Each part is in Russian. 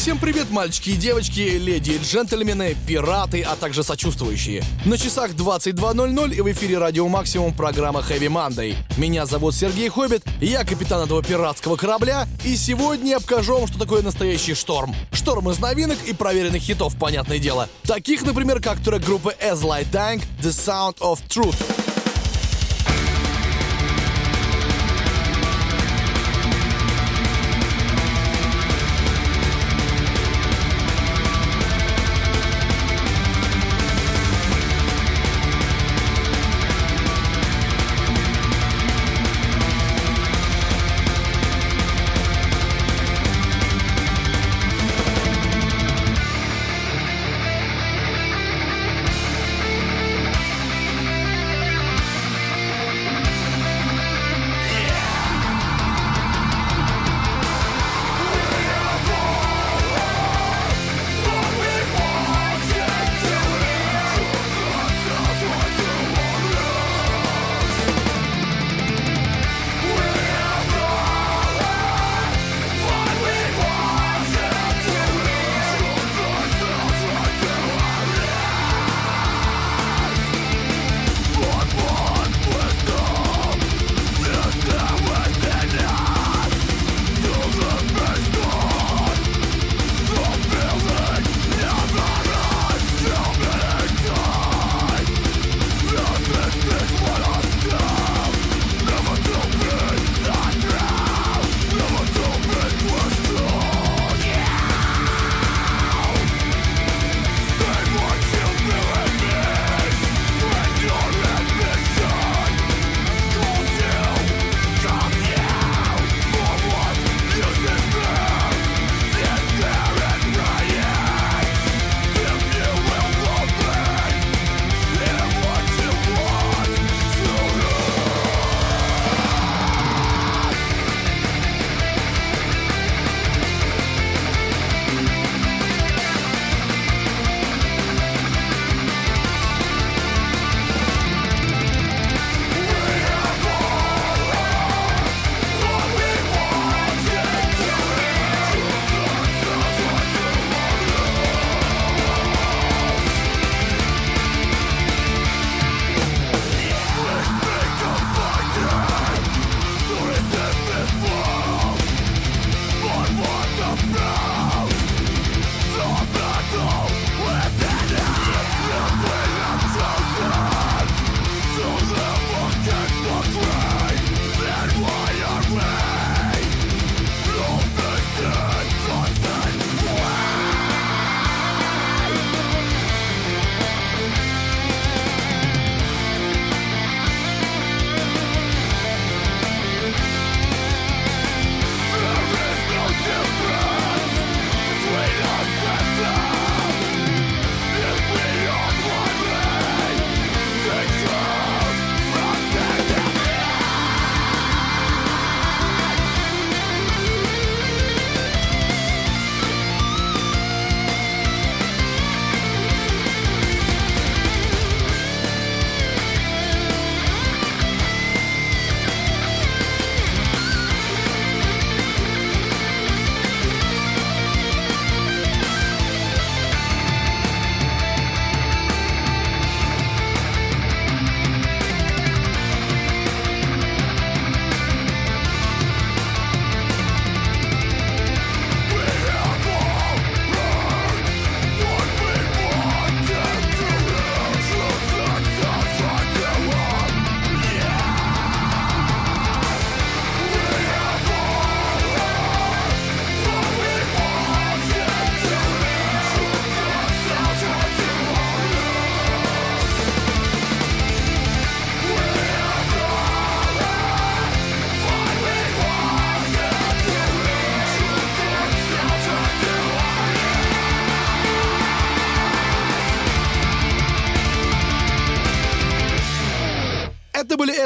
Всем привет, мальчики и девочки, леди и джентльмены, пираты, а также сочувствующие. На часах 22.00 и в эфире Радио Максимум программа Heavy Monday. Меня зовут Сергей Хоббит, я капитан этого пиратского корабля, и сегодня я покажу вам, что такое настоящий шторм. Шторм из новинок и проверенных хитов, понятное дело. Таких, например, как трек группы As Light Tank The Sound of Truth.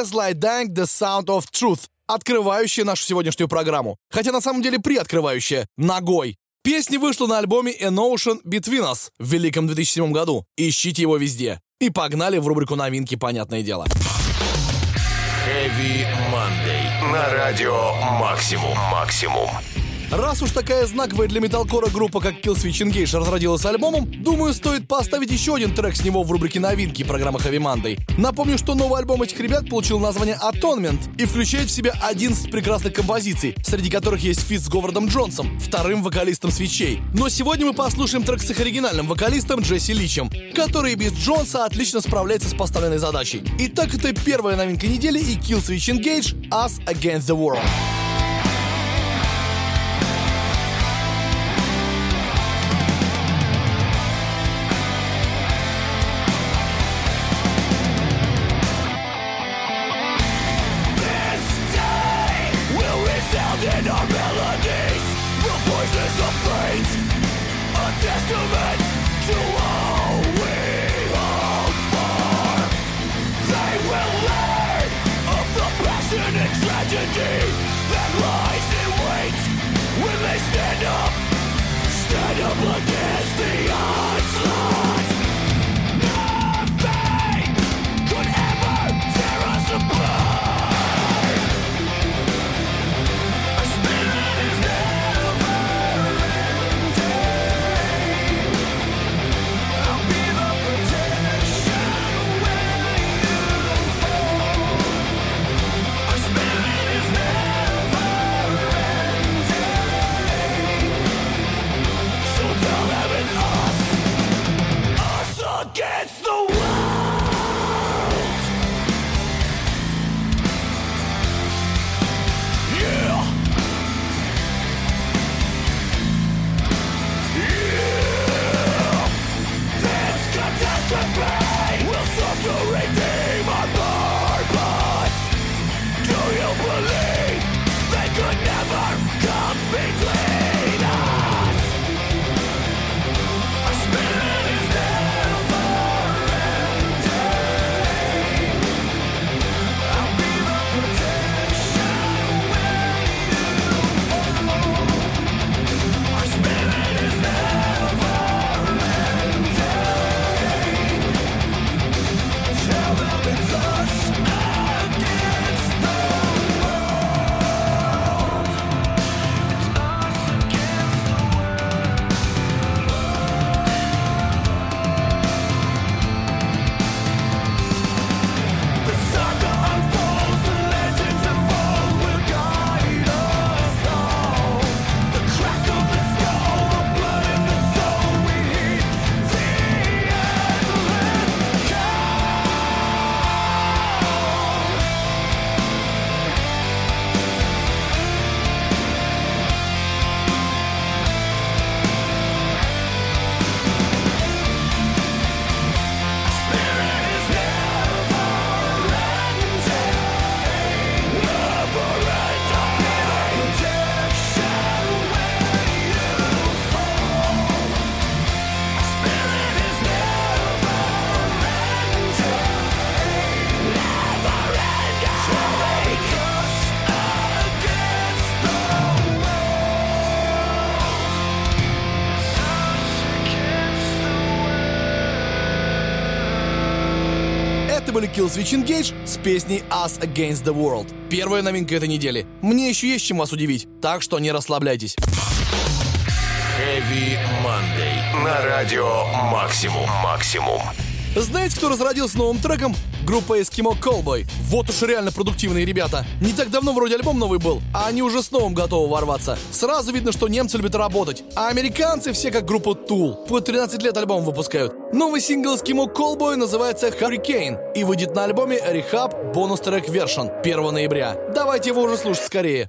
As I Lay Dying The Sound of Truth, открывающая нашу сегодняшнюю программу. Хотя на самом деле приоткрывающая, ногой. Песня вышла на альбоме An Ocean Between Us в великом 2007 году. Ищите его везде. И погнали в рубрику новинки, понятное дело. Heavy Monday. На радио Максимум. Максимум. Раз уж такая знаковая для металкора группа, как Killswitch Engage разродилась альбомом, думаю, стоит поставить еще один трек с него в рубрике новинки программы Heavy Monday. Напомню, что новый альбом этих ребят получил название Atonement и включает в себя 11 прекрасных композиций, среди которых есть feat с Говардом Джонсом, вторым вокалистом свечей. Но сегодня мы послушаем трек с их оригинальным вокалистом Джесси Личем, который без Джонса отлично справляется с поставленной задачей. Итак, это первая новинка недели и Killswitch Engage Us Against the World. Были Killswitch Engage с песней Us Against the World. Первая новинка этой недели. Мне еще есть чем вас удивить, так что не расслабляйтесь. Heavy Monday. На радио Максимум. Максимум. Знаете, кто разродился новым треком? Группа Eskimo Callboy. Вот уж реально продуктивные ребята. Не так давно вроде альбом новый был, а они уже с новым готовы ворваться. Сразу видно, что немцы любят работать. А американцы все как группа Tool. По 13 лет альбом выпускают. Новый сингл Eskimo Callboy называется Hurricane и выйдет на альбоме Rehab бонус трек Version 1 ноября. Давайте его уже слушать скорее.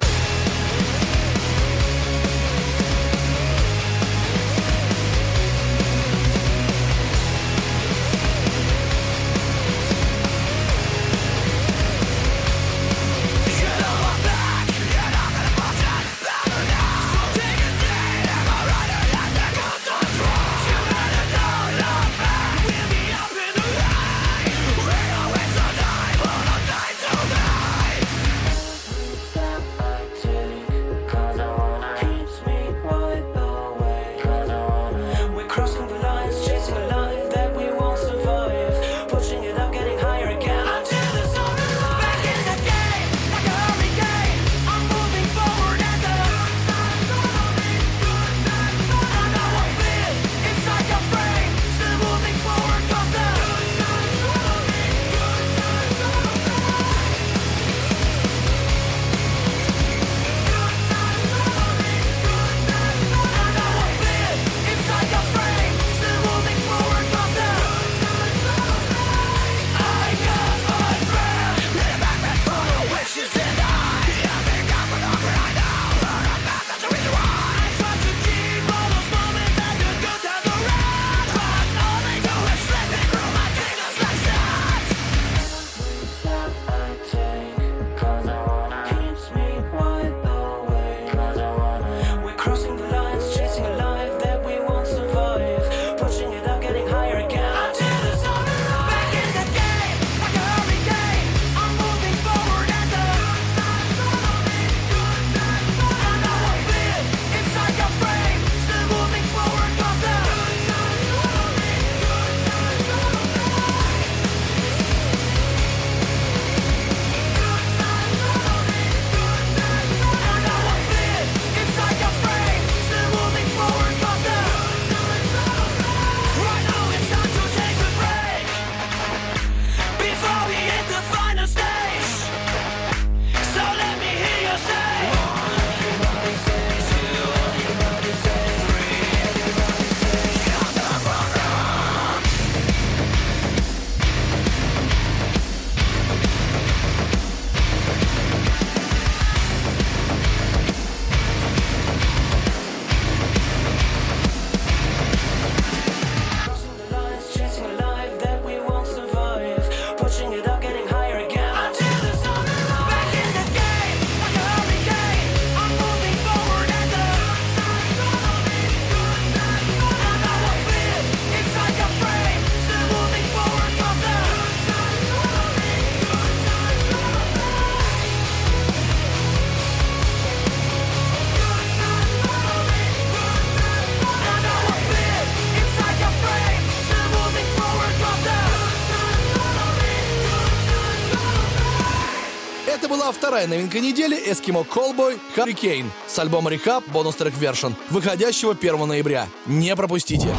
Вторая новинка недели Eskimo Callboy Hurricane с альбома Rehab бонус трек Version, выходящего 1 ноября. Не пропустите.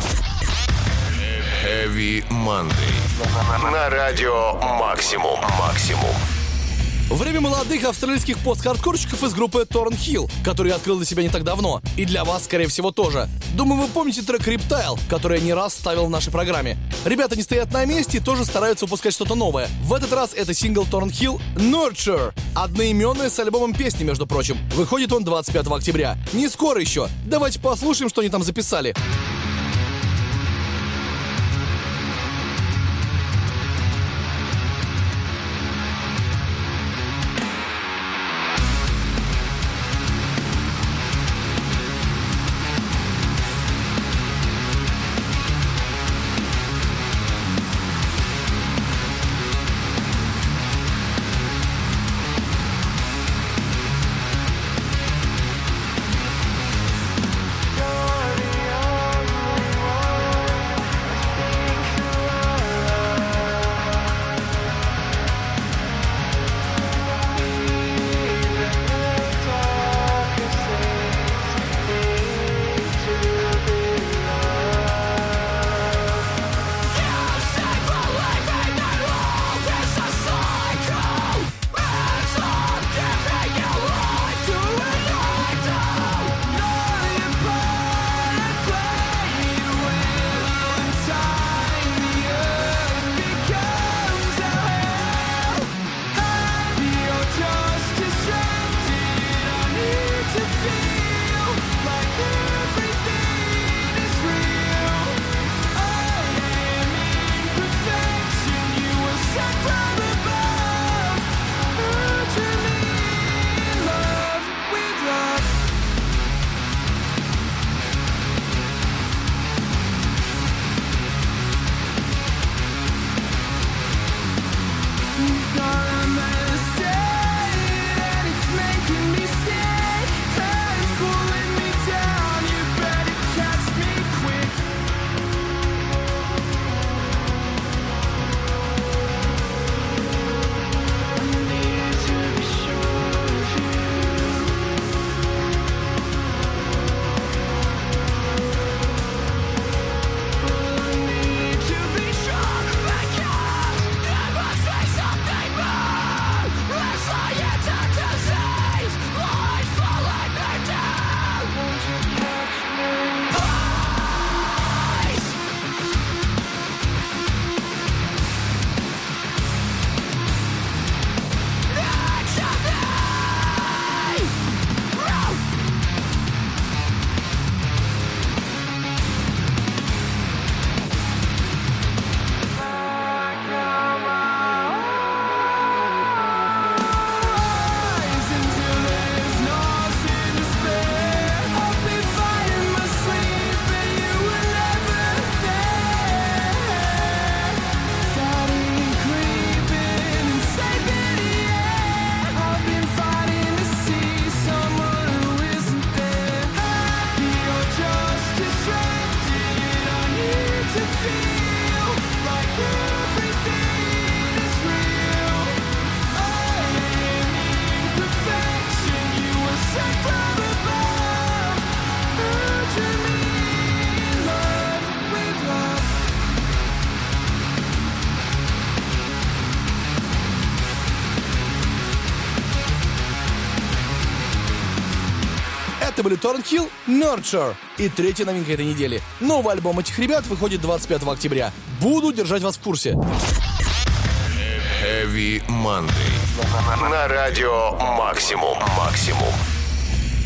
Heavy Monday. На радио Максимум. Максимум. Время молодых австралийских пост-хардкорщиков из группы Торн Hill, который я открыл для себя не так давно. И для вас, скорее всего, тоже. Думаю, вы помните трек Reptile, который я не раз ставил в нашей программе. Ребята не стоят на месте и тоже стараются выпускать что-то новое. В этот раз это сингл Торн Hill Nurture. Одноименный с альбомом песни, между прочим. Выходит он 25 октября. Не скоро еще. Давайте послушаем, что они там записали. Были Торнхилл, Nurture и третья новинка этой недели. Новый альбом этих ребят выходит 25 октября. Буду держать вас в курсе. Heavy Monday. На радио Максимум. Максимум.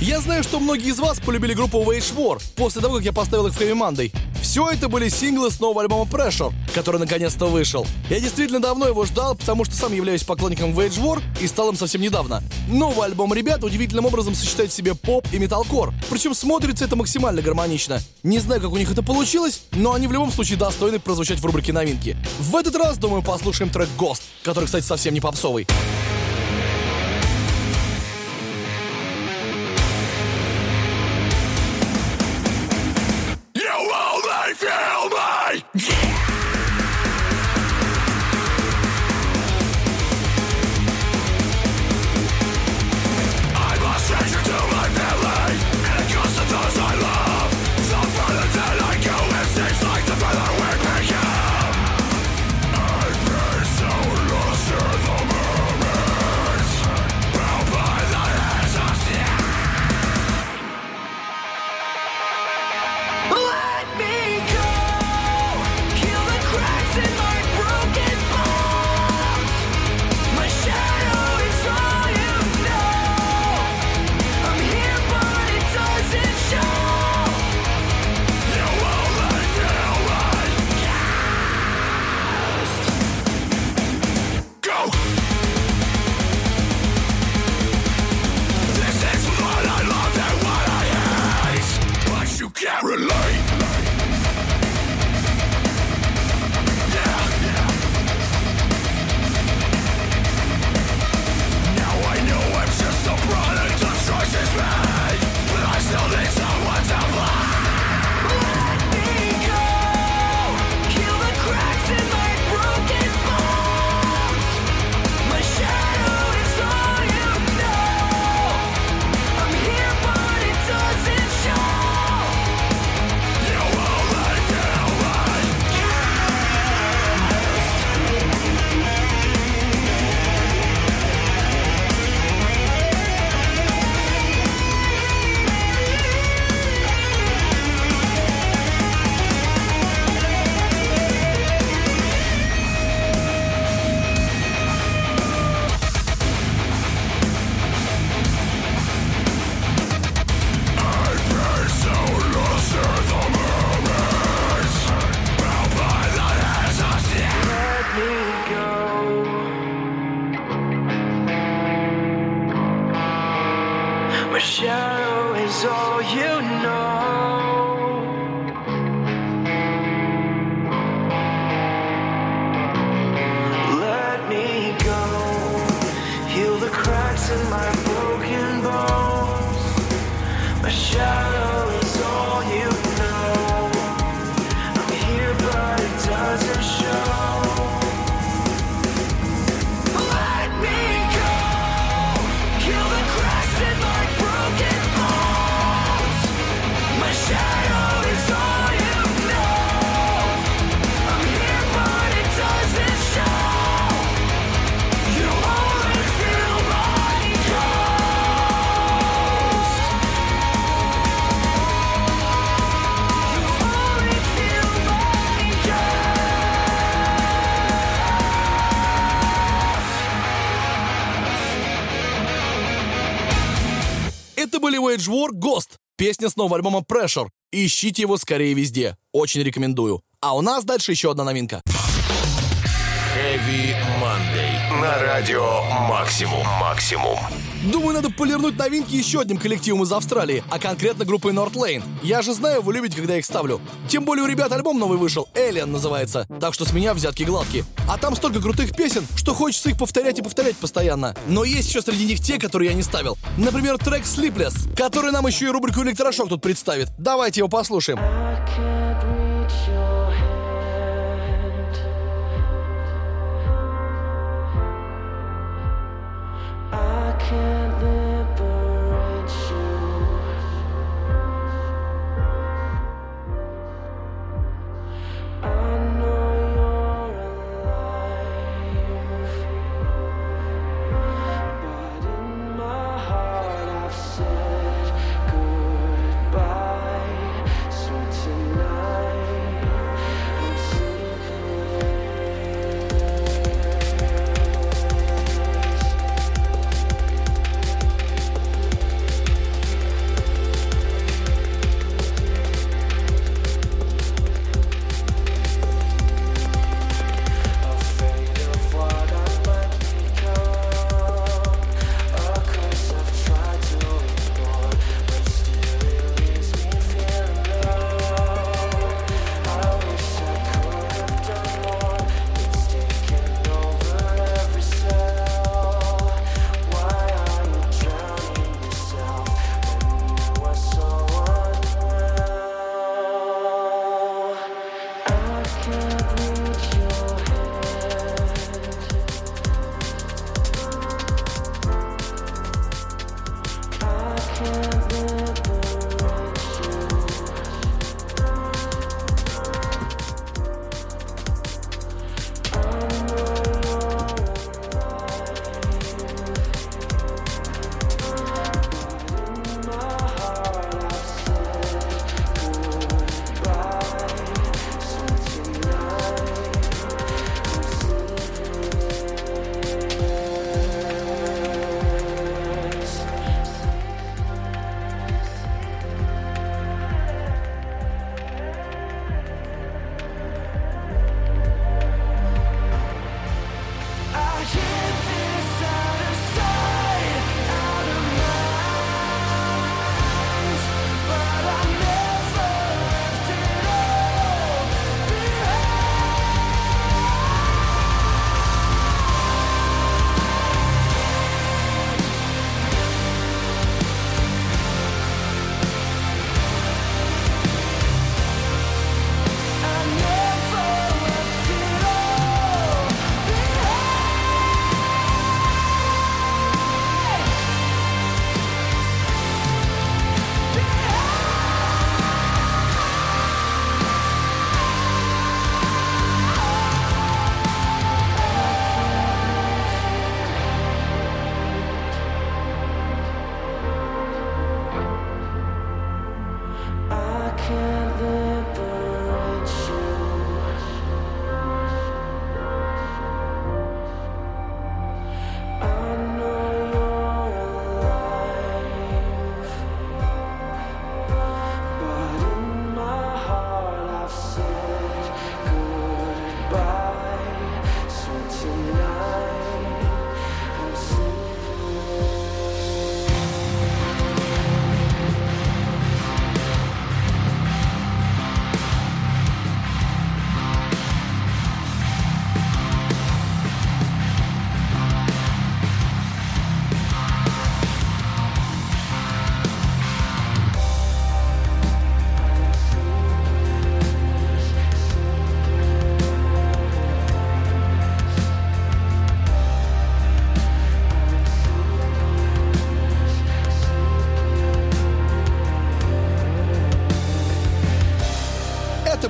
Я знаю, что многие из вас полюбили группу Wage War после того, как я поставил их в Heavy Monday. Все это были синглы с нового альбома Pressure, который наконец-то вышел. Я действительно давно его ждал, потому что сам являюсь поклонником Wage War и стал им совсем недавно. Новый альбом ребят удивительным образом сочетает в себе поп и металкор. Причем смотрится это максимально гармонично. Не знаю, как у них это получилось, но они в любом случае достойны прозвучать в рубрике новинки. В этот раз, думаю, послушаем трек Ghost, который, кстати, совсем не попсовый. Wage War Ghost, песня с нового альбома Pressure. Ищите его скорее везде, очень рекомендую. А у нас дальше еще одна новинка. Heavy. На радио Максимум. Максимум. Думаю, надо полирнуть новинки еще одним коллективом из Австралии, а конкретно группой North Lane. Я же знаю, вы любите, когда я их ставлю. Тем более у ребят альбом новый вышел, Alien называется, так что с меня взятки гладкие. А там столько крутых песен, что хочется их повторять и повторять постоянно. Но есть еще среди них те, которые я не ставил. Например, трек Sleepless, который нам еще и рубрику Электрошок тут представит. Давайте его послушаем.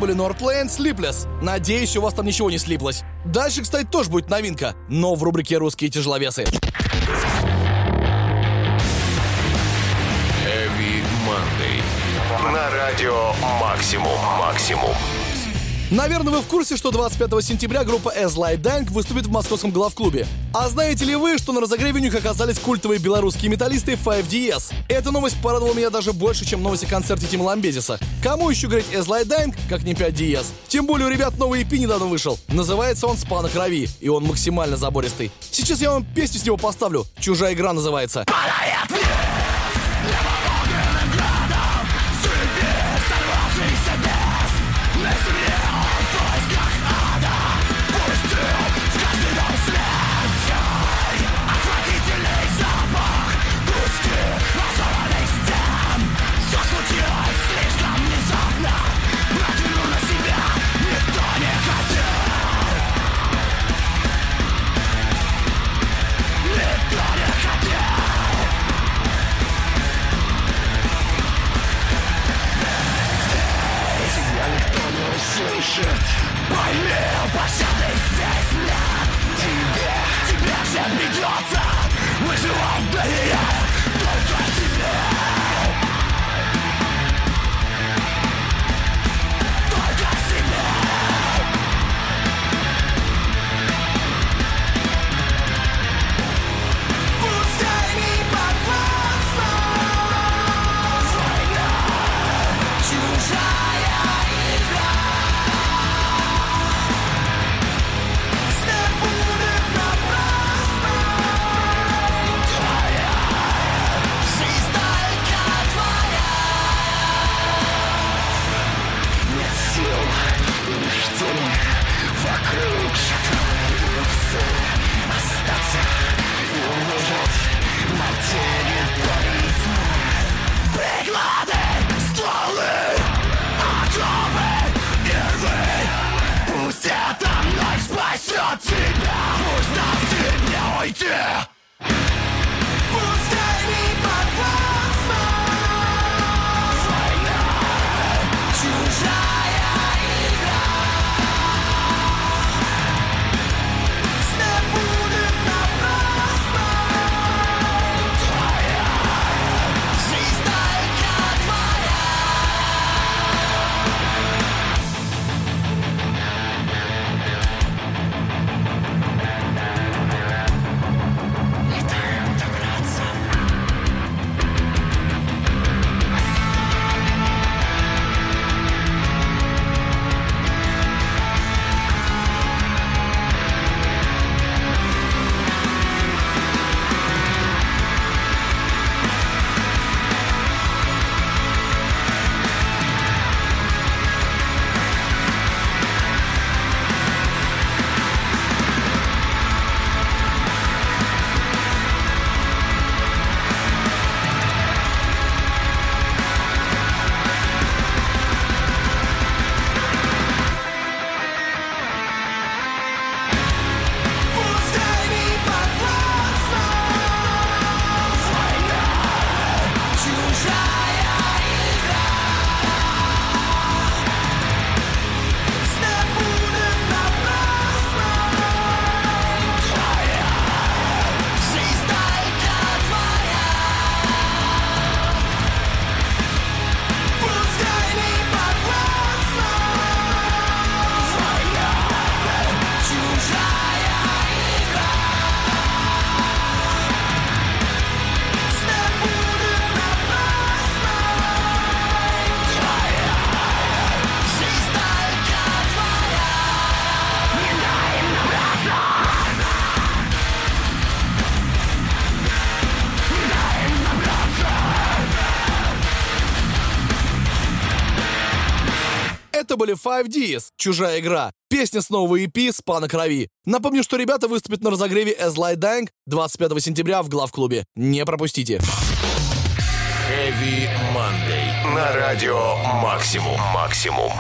Были Northlane Sleepless. Надеюсь, у вас там ничего не слиплось. Дальше, кстати, тоже будет новинка, но в рубрике «Русские тяжеловесы». Heavy Monday. На радио «Максимум». «Максимум». Наверное, вы в курсе, что 25 сентября группа As Light Dank выступит в московском главклубе. А знаете ли вы, что на разогреве у них оказались культовые белорусские металлисты 5DS? Эта новость порадовала меня даже больше, чем новость о концерте Тима Ламбезиса. Кому еще говорить As Light Dank, как не 5DS? Тем более у ребят новый EP недавно вышел. Называется он «Спа крови», и он максимально забористый. Сейчас я вам песню с него поставлю. «Чужая игра» называется. Это были 5Ds, чужая игра. Песня с нового EP «Спа на крови». Напомню, что ребята выступят на разогреве As Light Dank 25 сентября в главклубе. Не пропустите. Heavy Monday. На радио «Максимум». «Максимум».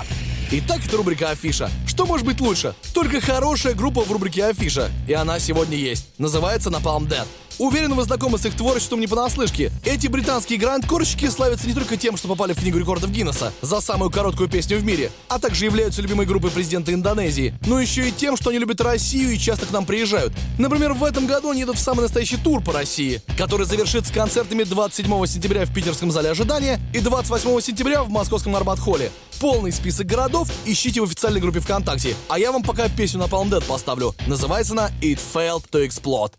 Итак, это рубрика «Афиша». Что может быть лучше? Только хорошая группа в рубрике «Афиша». И она сегодня есть. Называется Napalm Death. Уверен, вы знакомы с их творчеством не понаслышке. Эти британские грандкорщики славятся не только тем, что попали в Книгу рекордов Гиннесса за самую короткую песню в мире, а также являются любимой группой президента Индонезии, но еще и тем, что они любят Россию и часто к нам приезжают. Например, в этом году они идут в самый настоящий тур по России, который завершится концертами 27 сентября в питерском зале ожидания и 28 сентября в московском Арбат-холле. Полный список городов ищите в официальной группе ВКонтакте. А я вам пока песню на Palm Dead поставлю. Называется она «It Failed to Explode».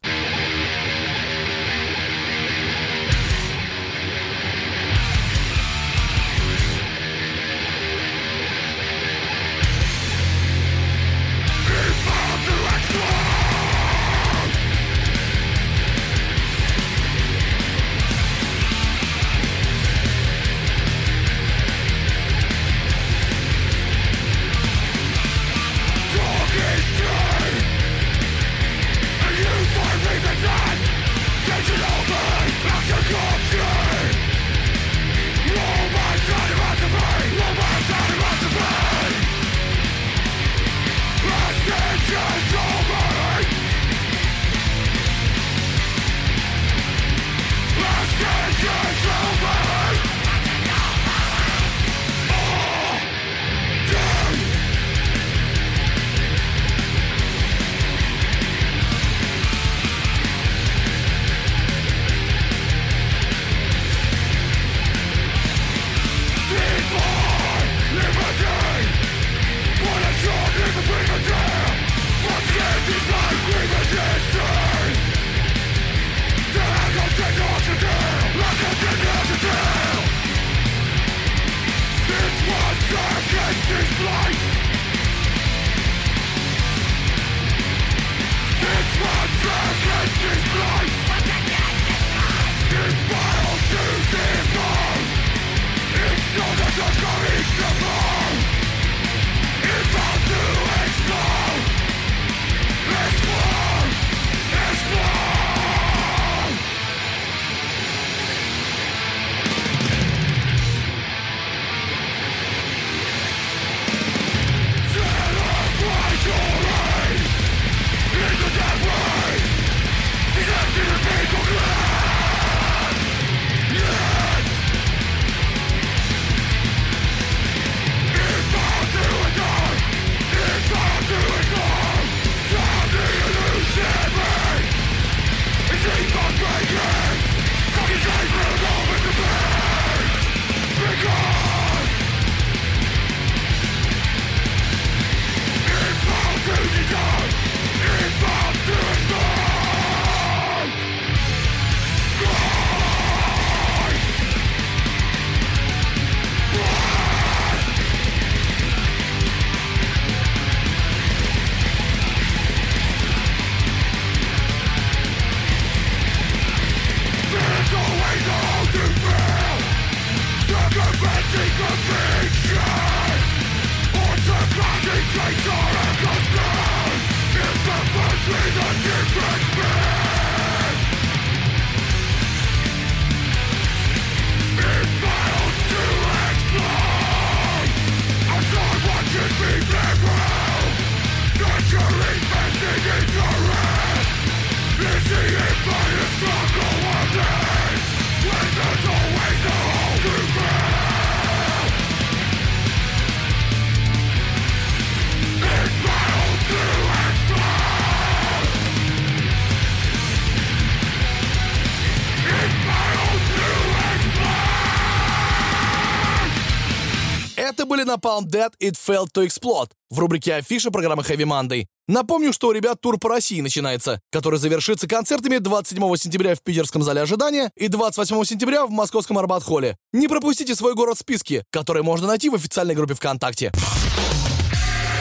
Napalm Dead It Failed to Explode в рубрике Афиша программы Heavy Monday. Напомню, что у ребят тур по России начинается, который завершится концертами 27 сентября в Питерском зале ожидания и 28 сентября в московском Арбат-холле. Не пропустите свой город в списке, который можно найти в официальной группе ВКонтакте.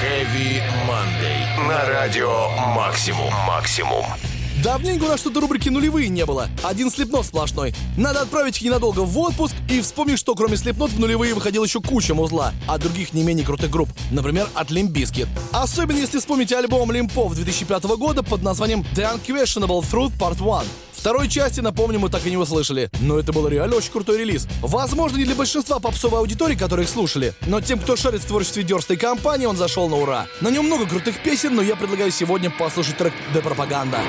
Heavy Monday. На радио Максимум. Максимум. Давненько у нас что-то рубрики нулевые не было. Один слепнот сплошной. Надо отправить их ненадолго в отпуск и вспомнить, что кроме слепнот в нулевые выходил еще куча музла, а других не менее крутых групп. Например, от Bizkit. Особенно если вспомните альбом Лимпов 2005 года под названием The Unquestionable Truth Part 1. Второй части, напомню, мы так и не услышали. Но это был реально очень крутой релиз. Возможно, не для большинства попсовой аудитории, которые их слушали, но тем, кто шарит в творчестве дерстой компании, он зашел на ура. На нем много крутых песен, но я предлагаю сегодня послушать трек «The Propaganda».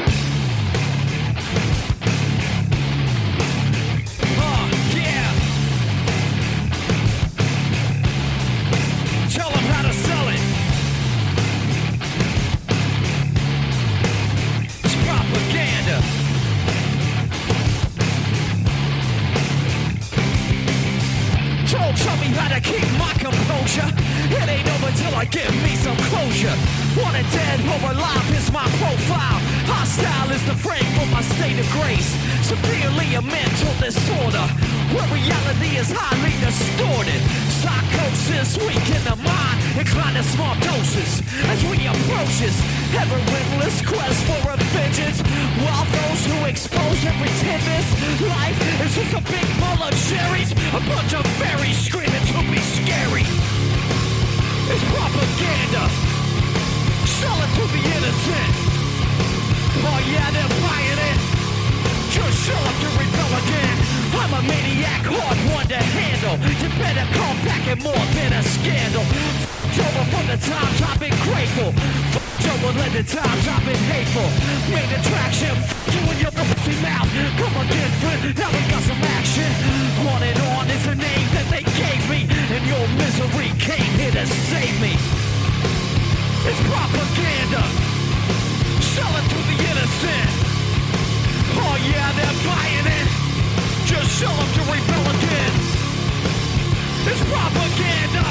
propaganda.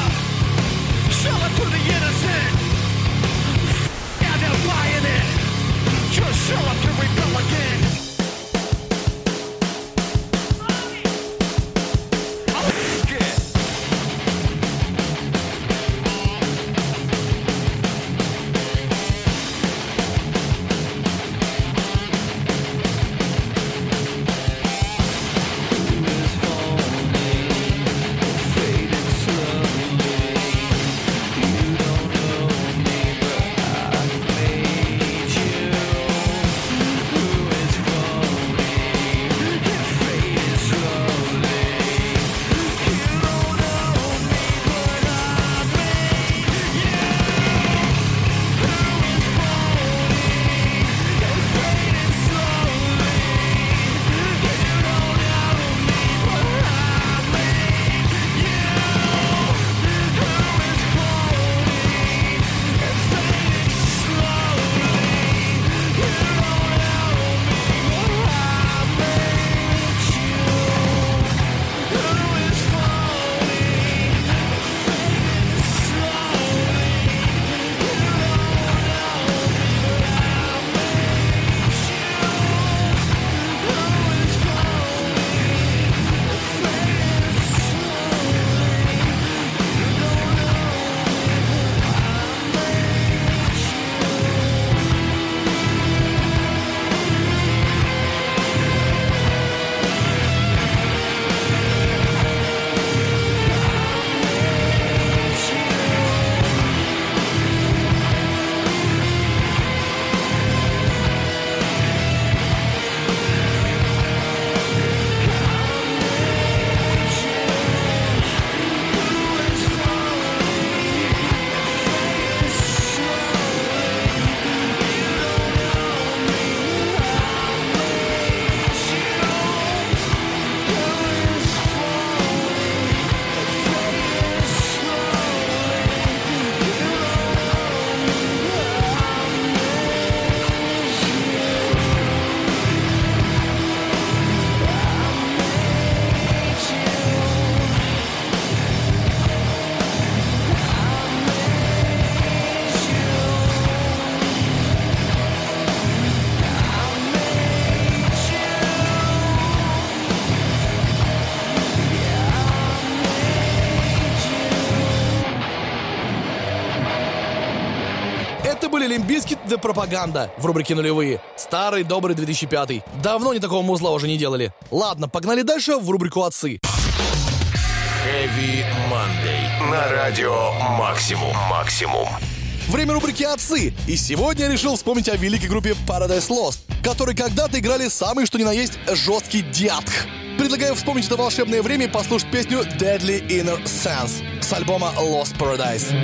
Sell to the innocent. They're buying it. Just sell it to rebel again. Limp Bizkit The Propaganda в рубрике «Нулевые». Старый добрый 2005 Давно не такого музла уже не делали. Ладно, погнали дальше в рубрику «Отцы». Heavy Monday. На радио «Максимум». «Максимум». Время рубрики «Отцы». И сегодня я решил вспомнить о великой группе Paradise Lost, которые когда-то играли самый что ни на есть жесткий death. Предлагаю вспомнить это волшебное время и послушать песню «Deadly Inner Sense» с альбома «Lost Paradise».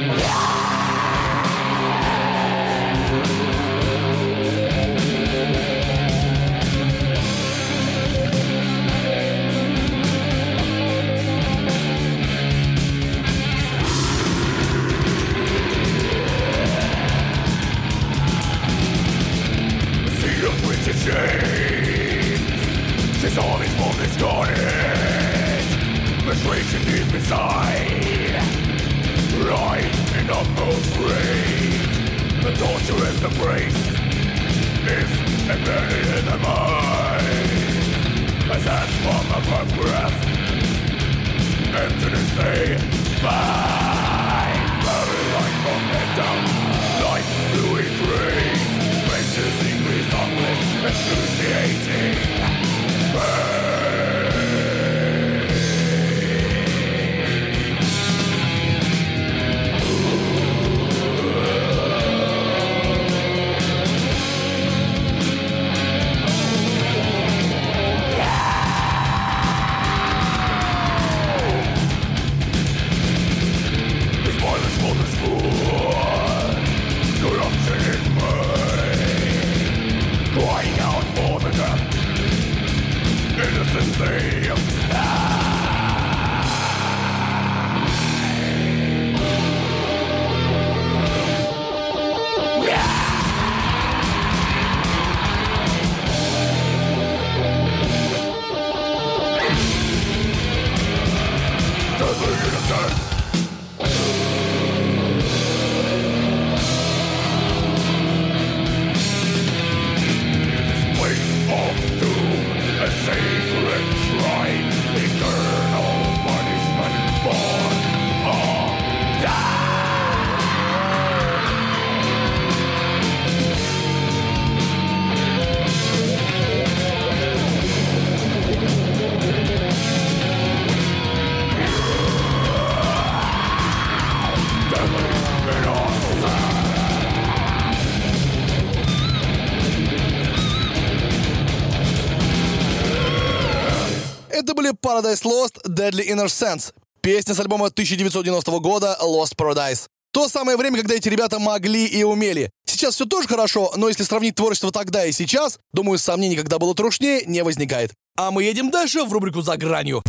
Paradise Lost, Deadly Inner Sense. Песня с альбома 1990 года Lost Paradise. То самое время, когда эти ребята могли и умели. Сейчас все тоже хорошо, но если сравнить творчество тогда и сейчас, думаю, сомнений, когда было трушнее, не возникает. А мы едем дальше в рубрику «За гранью».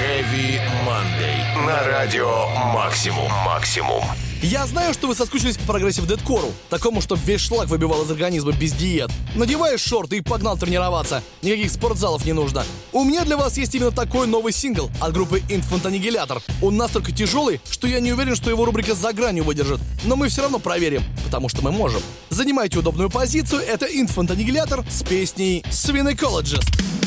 Heavy Monday. На радио Максимум. Максимум. Я знаю, что вы соскучились по progressive дэткору, такому, что весь шлак выбивал из организма без диет. Надеваешь шорты и погнал тренироваться. Никаких спортзалов не нужно. У меня для вас есть именно такой новый сингл от группы Infant Annihilator. Он настолько тяжелый, что я не уверен, что его рубрика «За гранью» выдержит. Но мы все равно проверим, потому что мы можем. Занимайте удобную позицию, это Infant Annihilator с песней Swinicologist. Deadly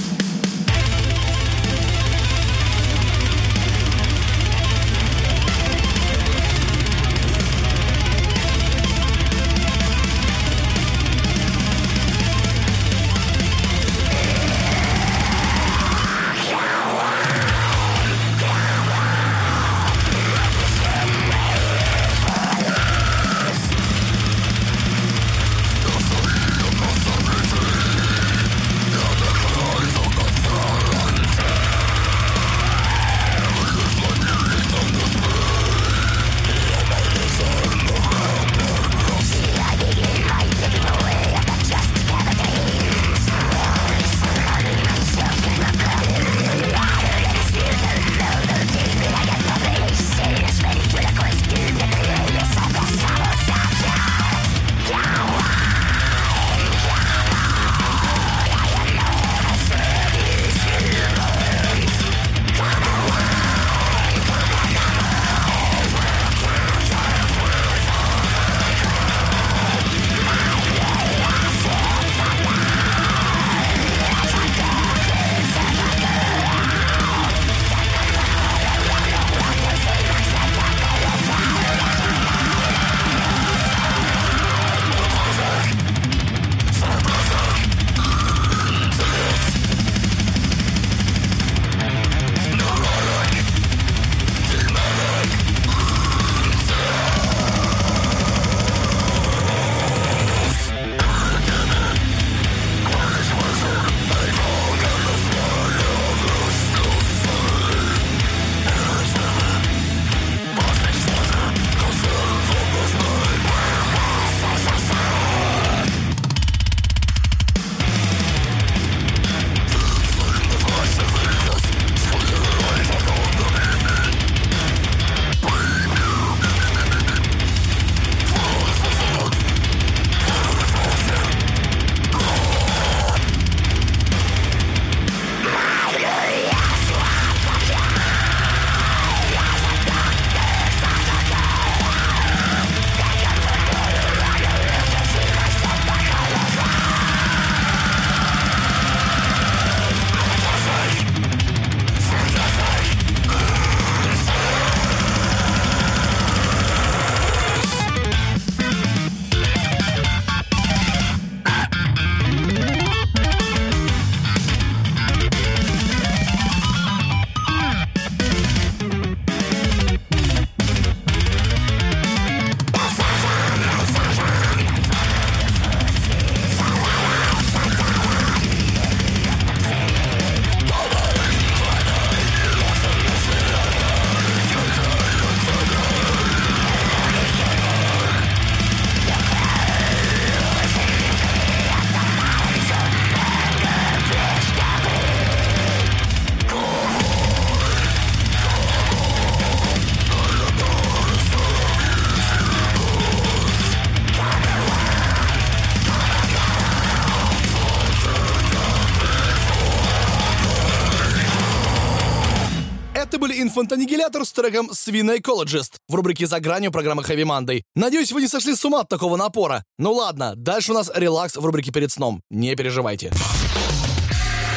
Annihilator с треком Swine Ecologist в рубрике «За гранью» программы Heavy Monday. Надеюсь, вы не сошли с ума от такого напора. Ну ладно, дальше у нас релакс в рубрике «Перед сном». Не переживайте.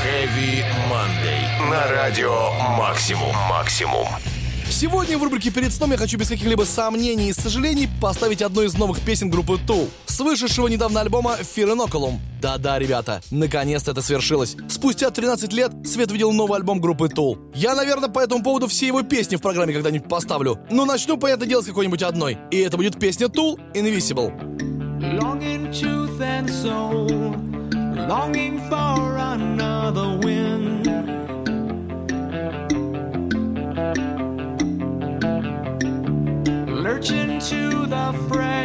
Heavy Monday. На радио «Максимум». «Максимум». Сегодня в рубрике «Перед сном» я хочу без каких-либо сомнений и сожалений поставить одну из новых песен группы Tool с вышедшего недавно альбома Fear. Да-да, ребята, наконец-то это свершилось. Спустя 13 лет Свет видел новый альбом группы Tool. Я, наверное, по этому поводу все его песни в программе когда-нибудь поставлю. Но начну, понятное дело, с какой-нибудь одной. И это будет песня Tool Invisible. Longing for another wind. Lurching to the fray,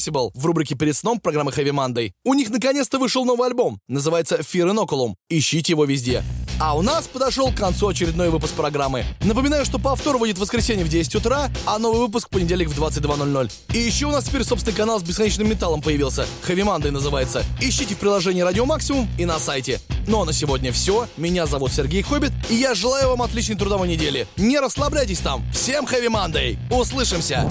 Invisible в рубрике «Перед сном» программы Heavy Monday. У них наконец-то вышел новый альбом. Называется Fear Inoculum. Ищите его везде. А у нас подошел к концу очередной выпуск программы. Напоминаю, что повтор выйдет в воскресенье в 10 утра, а новый выпуск в понедельник в 22.00. И еще у нас теперь собственный канал с бесконечным металлом появился. Heavy Monday называется. Ищите в приложении Радио Максимум и на сайте. Ну а на сегодня все. Меня зовут Сергей Хоббит, и я желаю вам отличной трудовой недели. Не расслабляйтесь там. Всем Heavy Monday. Услышимся.